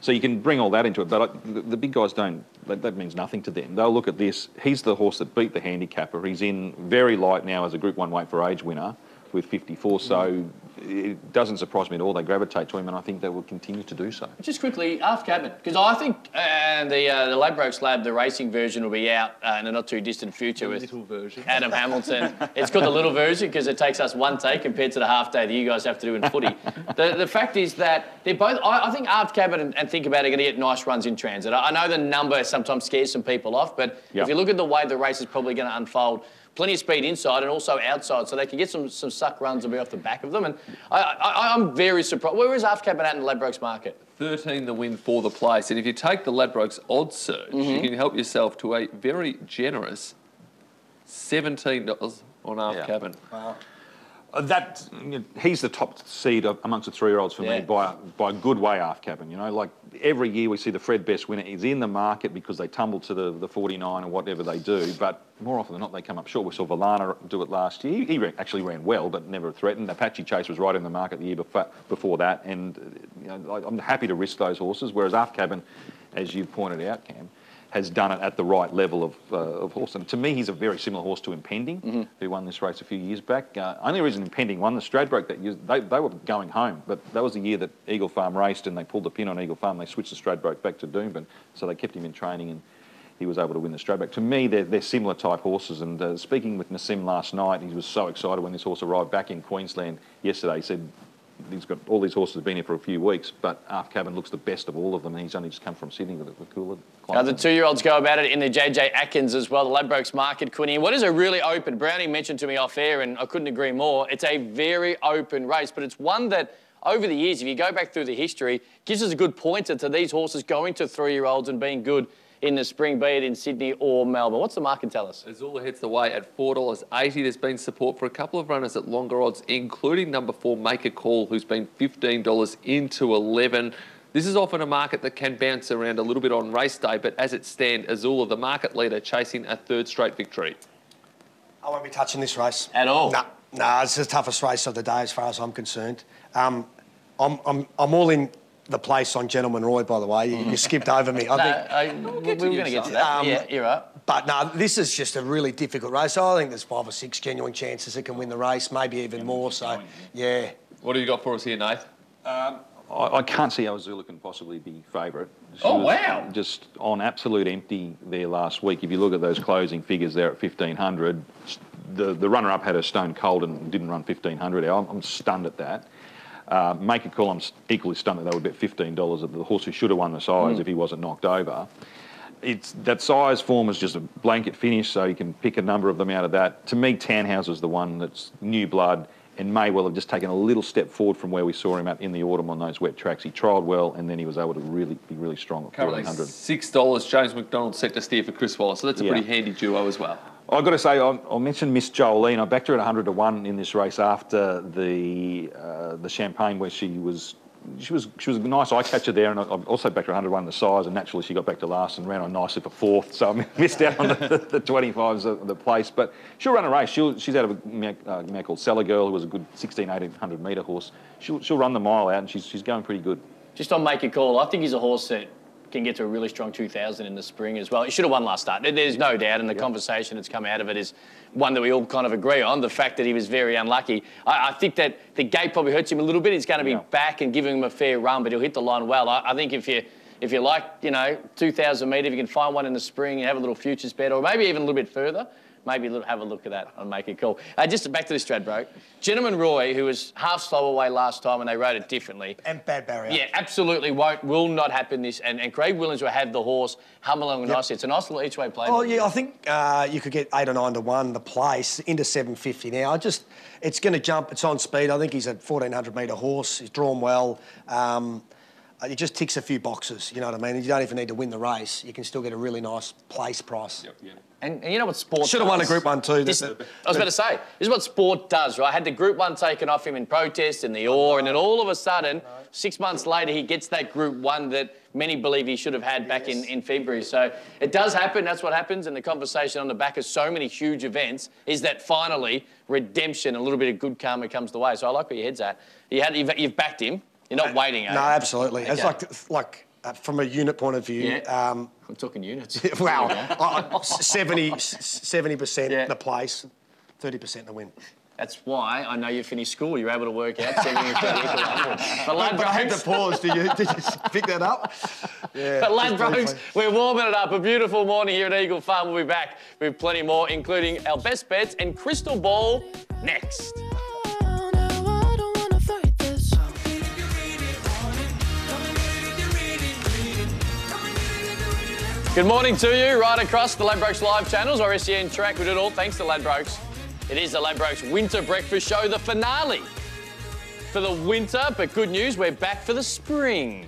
So you can bring all that into it, but uh, I- the, big guys don't, that, that means nothing to them. They'll look at this, he's the horse that beat the handicapper. He's in very light now as a Group 1 weight for age winner with 54, so it doesn't surprise me at all. They gravitate to him, and I think they will continue to do so. Just quickly, Half Cabin, because I think uh, the uh, the Ladbrokes Lab, the racing version, will be out uh, in a not too distant future with little version. Adam Hamilton. it's called the little version because it takes us one take compared to the half day that you guys have to do in footy. (laughs) the, the fact is that they're both. I, I think Half Cabin and, and Think About It are going to get nice runs in transit. I, I know the number sometimes scares some people off, but Yeah. if you look at the way the race is probably going to unfold. Plenty of speed inside and also outside, so they can get some, some suck runs and be off the back of them. And I, I, I'm very surprised. Where is Half Cabin at in the Ladbrokes market? 13 the win for the place. And if you take the Ladbrokes odds surge, you can help yourself to a very generous $17 on half Yeah. cabin. Uh, That you know, he's the top seed of, amongst the three-year-olds for Yeah. me by by a good way. Half cabin, you know, like every year we see the Fred Best winner. is in the market because they tumble to the, the 49 or whatever they do, but more often than not they come up short. We saw Valana do it last year. He, ran, actually ran well, but never threatened. Apache Chase was right in the market the year before, before that, and uh, you know, I'm happy to risk those horses. Whereas Half cabin, as you pointed out, Cam. Has done it at the right level of, uh, of horse. And to me, he's a very similar horse to Impending, who won this race a few years back. Uh, only reason Impending won the Stradbroke that year, they, they were going home, but that was the year that Eagle Farm raced and they pulled the pin on Eagle Farm. They switched the Stradbroke back to Doomben, so they kept him in training and he was able to win the Stradbroke. To me, they're, they're similar type horses. And uh, speaking with Nassim last night, he was so excited when this horse arrived back in Queensland yesterday. He said, He's got all these horses have been here for a few weeks, but Half Cabin looks the best of all of them, and he's only just come from Sydney with the cooler. Now, the two-year-olds go about it in the JJ Atkins as well, the Ladbrokes market, Quinny. What is a really open, Brownie mentioned to me off air, and I couldn't agree more, it's a very open race, but it's one that, over the years, if you go back through the history, gives us a good pointer to these horses going to three-year-olds and being good in the spring, be it in Sydney or Melbourne. What's the market tell us? Azula heads the way at $4.80. There's been support for a couple of runners at longer odds, including number four, Make a Call, who's been $15 into 11 This is often a market that can bounce around a little bit on race day, but as it stands, Azula, the market leader, chasing a third straight victory. I won't be touching this race. At all? No, no, it's the toughest race of the day as far as I'm concerned. Um, I'm, I'm, I'm all in the place on Gentleman Roy, by the way. You, you skipped over me. I No, think. I, we, we were going to get to that. Um, yeah, you're right. But no, this is just a really difficult race. I think there's five or six genuine chances it can win the race, maybe even more. So, yeah. What do you got for us here, Nate? I, I can't see how Azula can possibly be favourite. She Oh, was wow. Just on absolute empty there last week. If you look at those closing figures there at 1500, the, the runner up had a stone cold and didn't run 1500 I'm, I'm stunned at that. Uh, make a call, I'm equally stunned that they would bet $15 at the horse who should have won the Sires if he wasn't knocked over. It's that Sires form is just a blanket finish, so you can pick a number of them out of that. To me, Tannhauser's the one that's new blood and may well have just taken a little step forward from where we saw him at in the autumn on those wet tracks. He trialled well, and then he was able to really be really strong at Currently 1400. six dollars. James McDonald set to steer for Chris Wallace, so that's a Yeah. pretty handy duo as well. I've got to say, I'll, I'll Miss Jolene. I backed her at 100 to 1 in this race after the uh, the Champagne, where she was she was she was a nice eye catcher there, and I- also backed her 100 to 1 in the Sires, and naturally she got back to last and ran on nicely for fourth, so I (laughs) missed out on the, the 25s of the place. But she'll run a race. She'll, she's out of a mare, uh, called Cellar Girl, who was a good 16, 1800 metre horse. She'll, she'll run the mile out, and she's, she's going pretty good. Just on make a call, I think he's a horse that can get to a really strong 2000 in the spring as well. He should have won last start. There's no doubt, and the conversation that's come out of it is one that we all kind of agree on. The fact that he was very unlucky. I, I think that the gate probably hurts him a little bit. He's going to be Yeah. back and giving him a fair run, but he'll hit the line well. I, I think if you if you like, you know, 2,000 metre, if you can find one in the spring and have a little futures bet, or maybe even a little bit further, maybe a little, have a look at that and make a call. Uh, just back to the Stradbroke. Gentleman Roy, who was half slow away last time and they rode it differently. And bad barrier. Yeah, absolutely won't, will not happen this. And, and Craig Williams will have the horse hum along nicely. It's a nice little each way play. Oh yeah, I think uh, you could get eight or nine to one the place into seven fifty now. I just, it's going to jump. It's on speed. I think he's a fourteen hundred metre horse. He's drawn well. Um, uh, it just ticks a few boxes. You know what I mean? You don't even need to win the race. You can still get a really nice place price. And, and you know what sport Should have won a? Group One too. This, I was about to say, this is what sport does, right? I Had the Group One taken off him in protest and the Orr, and then all of a sudden, six months later, he gets that Group One that many believe he should have had back in, in February. So it does happen. That's what happens. And the conversation on the back of so many huge events is that finally redemption, a little bit of good karma comes the way. So I like where your head's at. You had, you've, you've backed him. You're not uh, waiting. No, absolutely. It's like like uh, from a unit point of view. Yeah. Um, I'm talking units. (laughs) wow, I- I- 70 percent Yeah. the place, thirty percent the win. That's why I know you finished school. You're able to work out 70 30 equal upwards. (laughs) (laughs) But But I had to pause. Did you, did you pick that up? Yeah. but Ladbrokes, briefly. we're warming it up. A beautiful morning here at Eagle Farm. We'll be back with plenty more, including our best bets and crystal ball next. Good morning to you, right across the Ladbrokes live channels or SEN track. We do it all thanks to Ladbrokes. It is the Ladbrokes Winter Breakfast Show, the finale for the winter. But good news, we're back for the spring.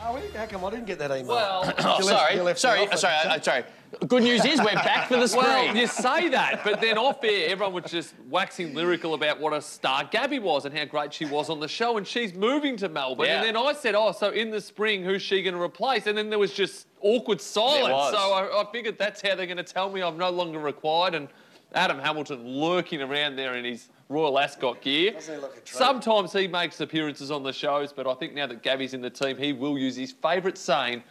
Oh, we? how come I didn't get that email? Well, (coughs) Oh, sorry, left sorry, sorry, uh, sorry. Good news is we're back for the spring. Well, you say that, but then off air, everyone was just waxing lyrical about what a star Gaby was and how great she was on the show, and she's moving to Melbourne. Yeah. And then I said, "Oh, so in the spring, who's she going to replace?" And then there was just awkward silence. So I, I figured that's how they're going to tell me I'm no longer required. And Adam Hamilton lurking around there in his Royal Ascot gear. He look a treat? Sometimes he makes appearances on the shows, but I think now that Gaby's in the team, he will use his favourite saying.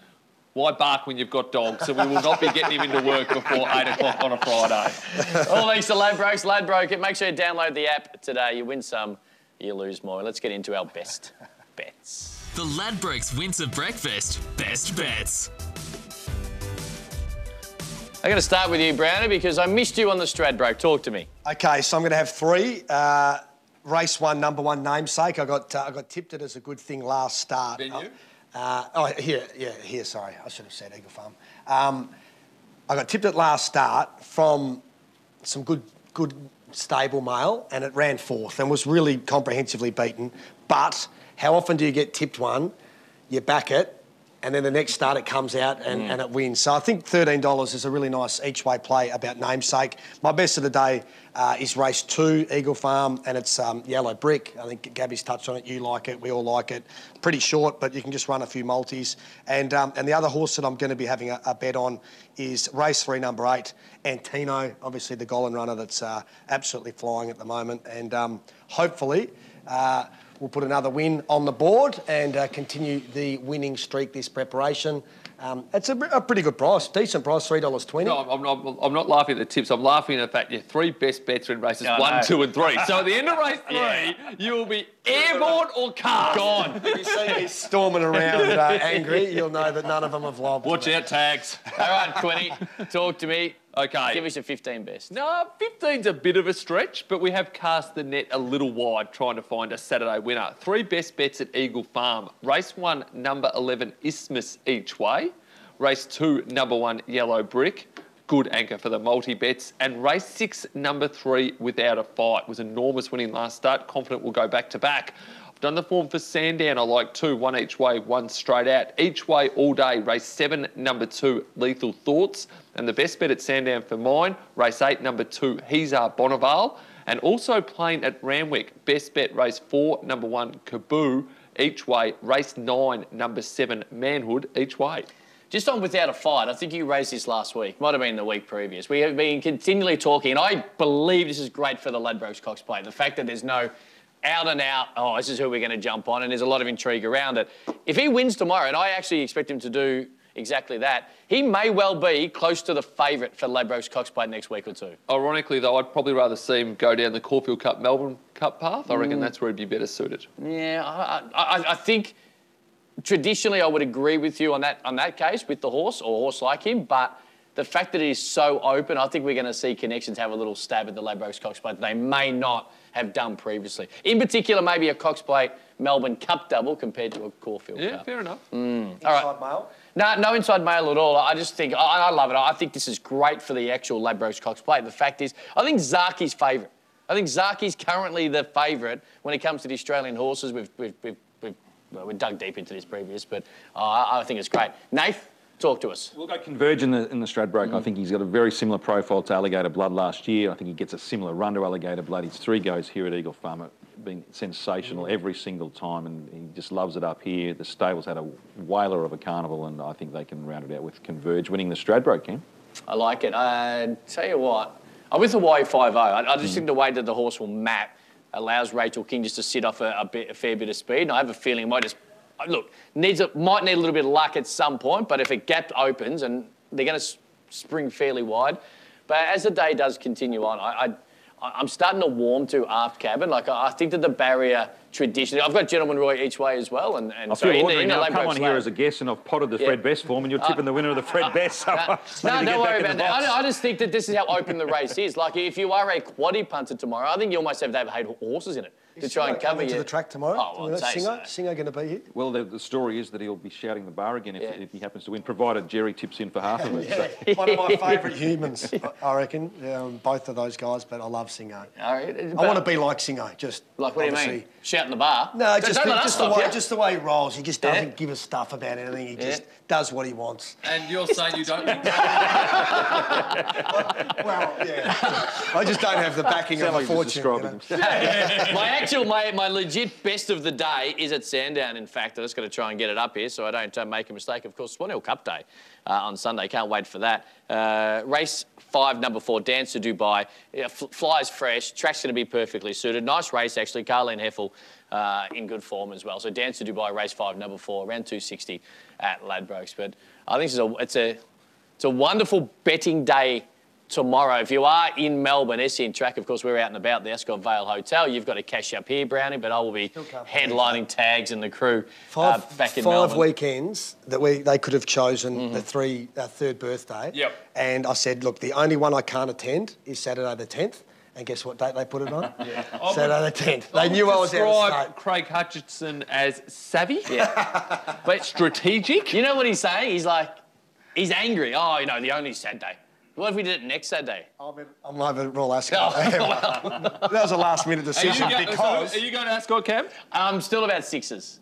Why bark when you've got dogs? So we will not be getting him into work before 8 o'clock on a Friday. All thanks to Ladbrokes. Ladbroke. Make sure you download the app today. You win some, you lose more. Let's get into our best bets. The Ladbrokes Winter Breakfast Best Bets. I'm going to start with you, Brownie, because I missed you on the Stradbroke. Talk to me. Okay, so I'm going to have three. Uh, race one, number one namesake. I got uh, I got tipped it as a good thing last start. Venue? Uh, oh, here, yeah, here. Sorry, I should have said Eagle Farm. Um, I got tipped at last start from some good good stable mail, and it ran fourth and was really comprehensively beaten. But how often do you get tipped one? You back it, and then the next start it comes out and, and it wins. So I think thirteen dollars is a really nice each way play about namesake. My best of the day uh, is race two, Eagle Farm, and it's um, yellow brick. I think Gaby's touched on it. You like it. We all like it. Pretty short, but you can just run a few multis. And um, and the other horse that I'm going to be having a, a bet on is race three, number eight, Antino. Obviously the Gollan runner that's uh, absolutely flying at the moment, and um, hopefully. Uh, will put another win on the board and uh, continue the winning streak this preparation. Um, it's a, a pretty good price, decent price, three dollars twenty. No, I'm not, I'm not laughing at the tips. I'm laughing at the fact your three best bets are in races I one, know. two, and three. So at the end of race (laughs) three, you will be airborne or car. Gone. If you see me storming around uh, angry, you'll know that none of them have lobbed. Watch out, tags. All right, Quinny, talk to me. Okay. Give us your 15 best. No, 15's a bit of a stretch, but we have cast the net a little wide trying to find a Saturday winner. Three best bets at Eagle Farm. Race one, number 11, Isthmus each way. Race two, number one, Yellow Brick. Good anchor for the multi bets. And race six, number three, Without a Fight. Was enormous winning last start. Confident we'll go back to back. Done the form for Sandown. I like two, one each way, one straight out. Each way all day. Race seven, number two, Lethal Thoughts. And the best bet at Sandown for mine, race eight, number two, He's Our Bonneval. And also playing at Randwick, best bet race four, number one, Kaboo, each way. Race nine, number seven, Manhood, each way. Just on without a fight, I think you raised this last week. Might have been the week previous. We have been continually talking, and I believe this is great for the Ladbrokes Cox Plate. The fact that there's no out and out, oh, this is who we're going to jump on, and there's a lot of intrigue around it. If he wins tomorrow, and I actually expect him to do exactly that, he may well be close to the favourite for Ladbrokes Cox Plate next week or two. Ironically, though, I'd probably rather see him go down the Caulfield Cup, Melbourne Cup path. I reckon mm. that's where he'd be better suited. Yeah, I, I, I think traditionally I would agree with you on that on that case with the horse or horse like him, but the fact that it is so open, I think we're going to see connections have a little stab at the Ladbrokes Cox Plate they may not have done previously. In particular, maybe a Cox Plate Melbourne Cup double compared to a Caulfield Cup. Yeah, Cup. fair enough. All right. Inside mail. No, no inside mail at all. I just think, I, I love it. I think this is great for the actual Ladbrokes Cox plate. The fact is, I think Zaaki's favourite. I think Zaaki's currently the favourite when it comes to the Australian horses. We've, we've, we've, we've, well, we dug deep into this previous, but uh, I I think it's great. Nath, talk to us. We'll go Converge in the, in the Stradbroke. I mm-hmm. think he's got a very similar profile to Alligator Blood last year. I think he gets a similar run to Alligator Blood. His three goes here at Eagle Farm have been sensational mm-hmm. every single time, and he just loves it up here. The stables had a whaler of a carnival, and I think they can round it out with Converge winning the Stradbroke, Cam. I like it. I tell you what, I'm with the Y50. I, I just mm. think the way that the horse will map allows Rachel King just to sit off a, a, bit, a fair bit of speed. And I have a feeling it might just Uh, look needs a, might need a little bit of luck at some point. But if a gap opens and they're going to s- spring fairly wide, but as the day does continue on, I. I I'm starting to warm to Half Cabin. Like I I think that the barrier traditionally, I've got Gentleman Roy each way as well, and, and I so feel in ordinary in the now. I've come on here as a guest, and I've potted the Yeah. Fred Best form, and you're tipping the winner of the Fred uh, Best. So uh, (laughs) need no, don't worry about that. I, I just think that this is how open the race is. Like, if you are a quaddy punter tomorrow, I think you almost have to have eight horses in it to try and Singo cover coming you. to the track tomorrow. Oh, well, Is that say so. Singo going to be here? Well, the, the story is that he'll be shouting the bar again if, Yeah. if he happens to win, provided Gerry tips in for half of it. (laughs) So. One of my (laughs) favourite humans, I- I reckon. Um, both of those guys, but I love Singo. All right, I want to be like Singo. Just Like, what do you mean? Obviously- Shout in the bar? No, Don't- just, don't the, let us just, the way, you. just the way he rolls. He just doesn't give a stuff about anything. He just does what he wants. And you're (laughs) saying you don't think Well, yeah. I just don't have the backing Sound of like a you're fortune. you describing know? my actual, my, my legit best of the day is at Sandown, in fact. I'm just got to try and get it up here so I don't uh, make a mistake. Of course, Swan Hill Cup Day uh, on Sunday. Can't wait for that. Uh, race five, number four, Dance to Dubai. Yeah, fl- flies fresh. Track's going to be perfectly suited. Nice race, actually. Carleen Hefel uh, in good form as well. So Dance to Dubai, race five, number four, around 260 at Ladbrokes. But I think it's a, it's a, it's a wonderful betting day tomorrow. If you are in Melbourne, SEN Track, of course, we're out and about the Ascot Vale Hotel. You've got to cash up here, Brownie, but I will be headlining tags and the crew Five, uh, back in five Melbourne. weekends that we they could have chosen Mm-hmm. the three uh, third birthday. Yep. And I said, look, the only one I can't attend is Saturday the tenth. And guess what date they put it on? (laughs) yeah. Saturday the tenth. They knew I was out of describe state. Craig Hutchinson as savvy, Yeah. (laughs) but strategic. you know what he's saying? He's like, he's angry. Oh, you know, the only sad day. What if we did it next Saturday? I'm, in, I'm over at Royal Ascot. Oh, (laughs) that was a last minute Are decision go- because. so are you going to Ascot, Cam? I'm still about sixes.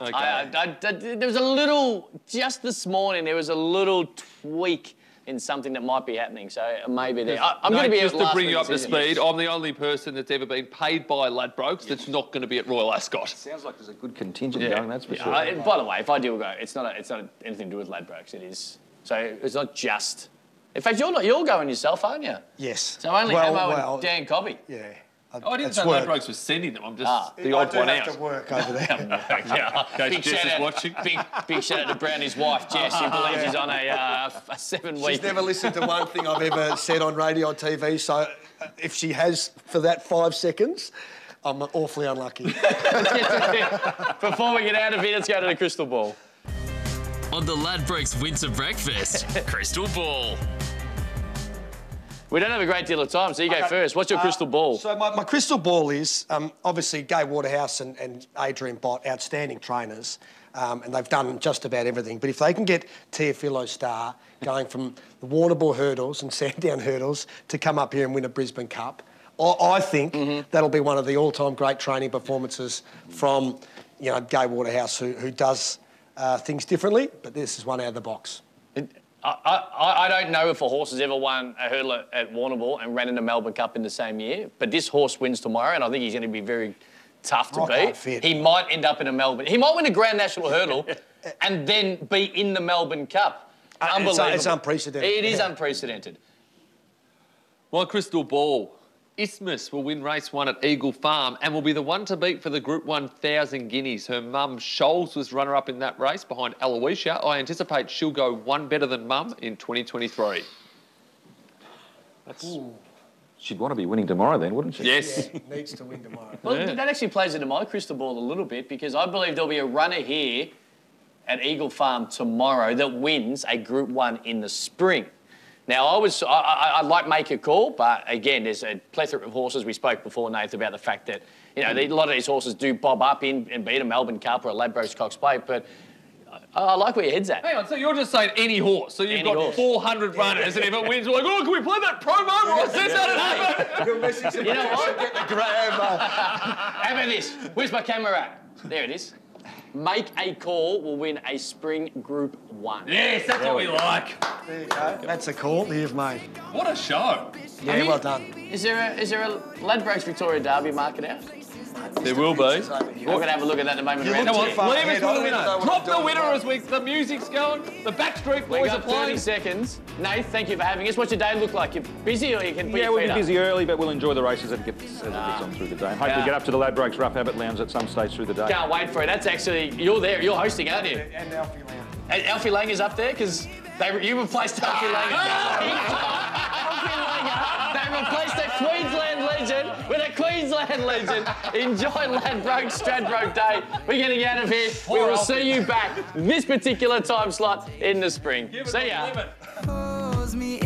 Okay. I, I, I- I- there was a little, just this morning, there was a little tweak in something that might be happening. So uh, maybe there. I, I'm No, going to be just a to bring you up to speed. I'm the only person that's ever been paid by Ladbrokes that's not going to be at Royal Ascot. Sounds like there's a good contingent Yeah. going, that's for Yeah, sure. I- by the way, if I do go, it's not a, it's not anything to do with Ladbrokes. It is. So it's not just. In fact, you're not. You're going yourself, aren't you? Yes. So only well, Hammo well, and Dan Cobby. Yeah. Oh, I didn't It's say work. Ladbrokes was sending them. I'm just Ah. the I odd do one have out. to work over there. (laughs) yeah. Coach (laughs) big Jess shout is out, watching. Big, big shout out to Brownie's wife, Jess, who believes he's on a, uh, a seven week. She's never listened to one thing I've ever said on radio or TV, so uh, if she has for that five seconds, I'm awfully unlucky. (laughs) Before we get out of here, let's go to the crystal ball. On the Ladbrokes Winter Breakfast, Crystal Ball. We don't have a great deal of time, so you go Okay. first. What's your crystal ball? So my, my crystal ball is um, obviously Gay Waterhouse and, and Adrian Bott, outstanding trainers, um, and they've done just about everything. But if they can get Teofilo Star going from the Warrnambool hurdles and (laughs) Sandown hurdles to come up here and win a Brisbane Cup, I, I think Mm-hmm. that'll be one of the all-time great training performances from, you know, Gay Waterhouse, who, who does uh, things differently, but this is one out of the box. I, I, I don't know if a horse has ever won a hurdle at, at Warrnambool and ran in the Melbourne Cup in the same year, but this horse wins tomorrow, and I think he's going to be very tough to Rock beat. He might end up in a Melbourne. He might win a Grand National hurdle (laughs) and then be in the Melbourne Cup. Uh, it's- Unbelievable. it's unprecedented. It is Yeah. unprecedented. My crystal ball. Isthmus will win race one at Eagle Farm and will be the one to beat for the Group 1000 guineas. Her mum Shoals, was runner up in that race behind Aloysia. I anticipate she'll go one better than mum in 2023. She'd want to be winning tomorrow then, wouldn't she? Yes. Needs to win tomorrow. Well, that actually plays into my crystal ball a little bit because I believe there'll be a runner here at Eagle Farm tomorrow that wins a Group One in the spring. Now, I was I, I, I'd like make a call, but again, there's a plethora of horses. We spoke before, Nath, about the fact that you know a lot of these horses do bob up in and beat a Melbourne Cup or a Ladbrokes Cox Plate, but I, I like where your head's at. Hang on, so you're just saying any horse. So you've Any got horse. 400 runners, and if it wins, we're like, oh, can we play that promo? I said that it happened. (laughs) You know what? Get the Graham. uh, How about this? Where's my camera at? There it is. Make a call will win a spring Group One. Yes, that's what we like. There you go. That's a call that you've made. What a show. Yeah, well done. Is there a is there a Ladbrokes Victoria Derby market out? There will be. We're going to have a look at that in a moment. You around look Come on, the too far leave us ahead. with the winner. even know what Drop the winner as we, the music's going, the Backstreet We Boys are got 30 playing. seconds. Nate, thank you for having us. What's your day look like? You're busy or you can put Yeah, we'll feet be up? busy early, but we'll enjoy the races as it gets, as it gets ah. on through the day. Hopefully Yeah. get up to the Ladbrokes Rough Habit Lounge at some stage through the day. Can't wait for it. That's actually you're there. You're hosting, aren't you? And Alfie Lamb. And Alfie Lang is up there because they you replaced Alfie Lang. Alfie They replaced a Queensland legend with a Queensland legend. Enjoy Ladbroke Stradbroke Day. We're getting out of here. We will see you back this particular time slot in the spring. See ya. Pulls me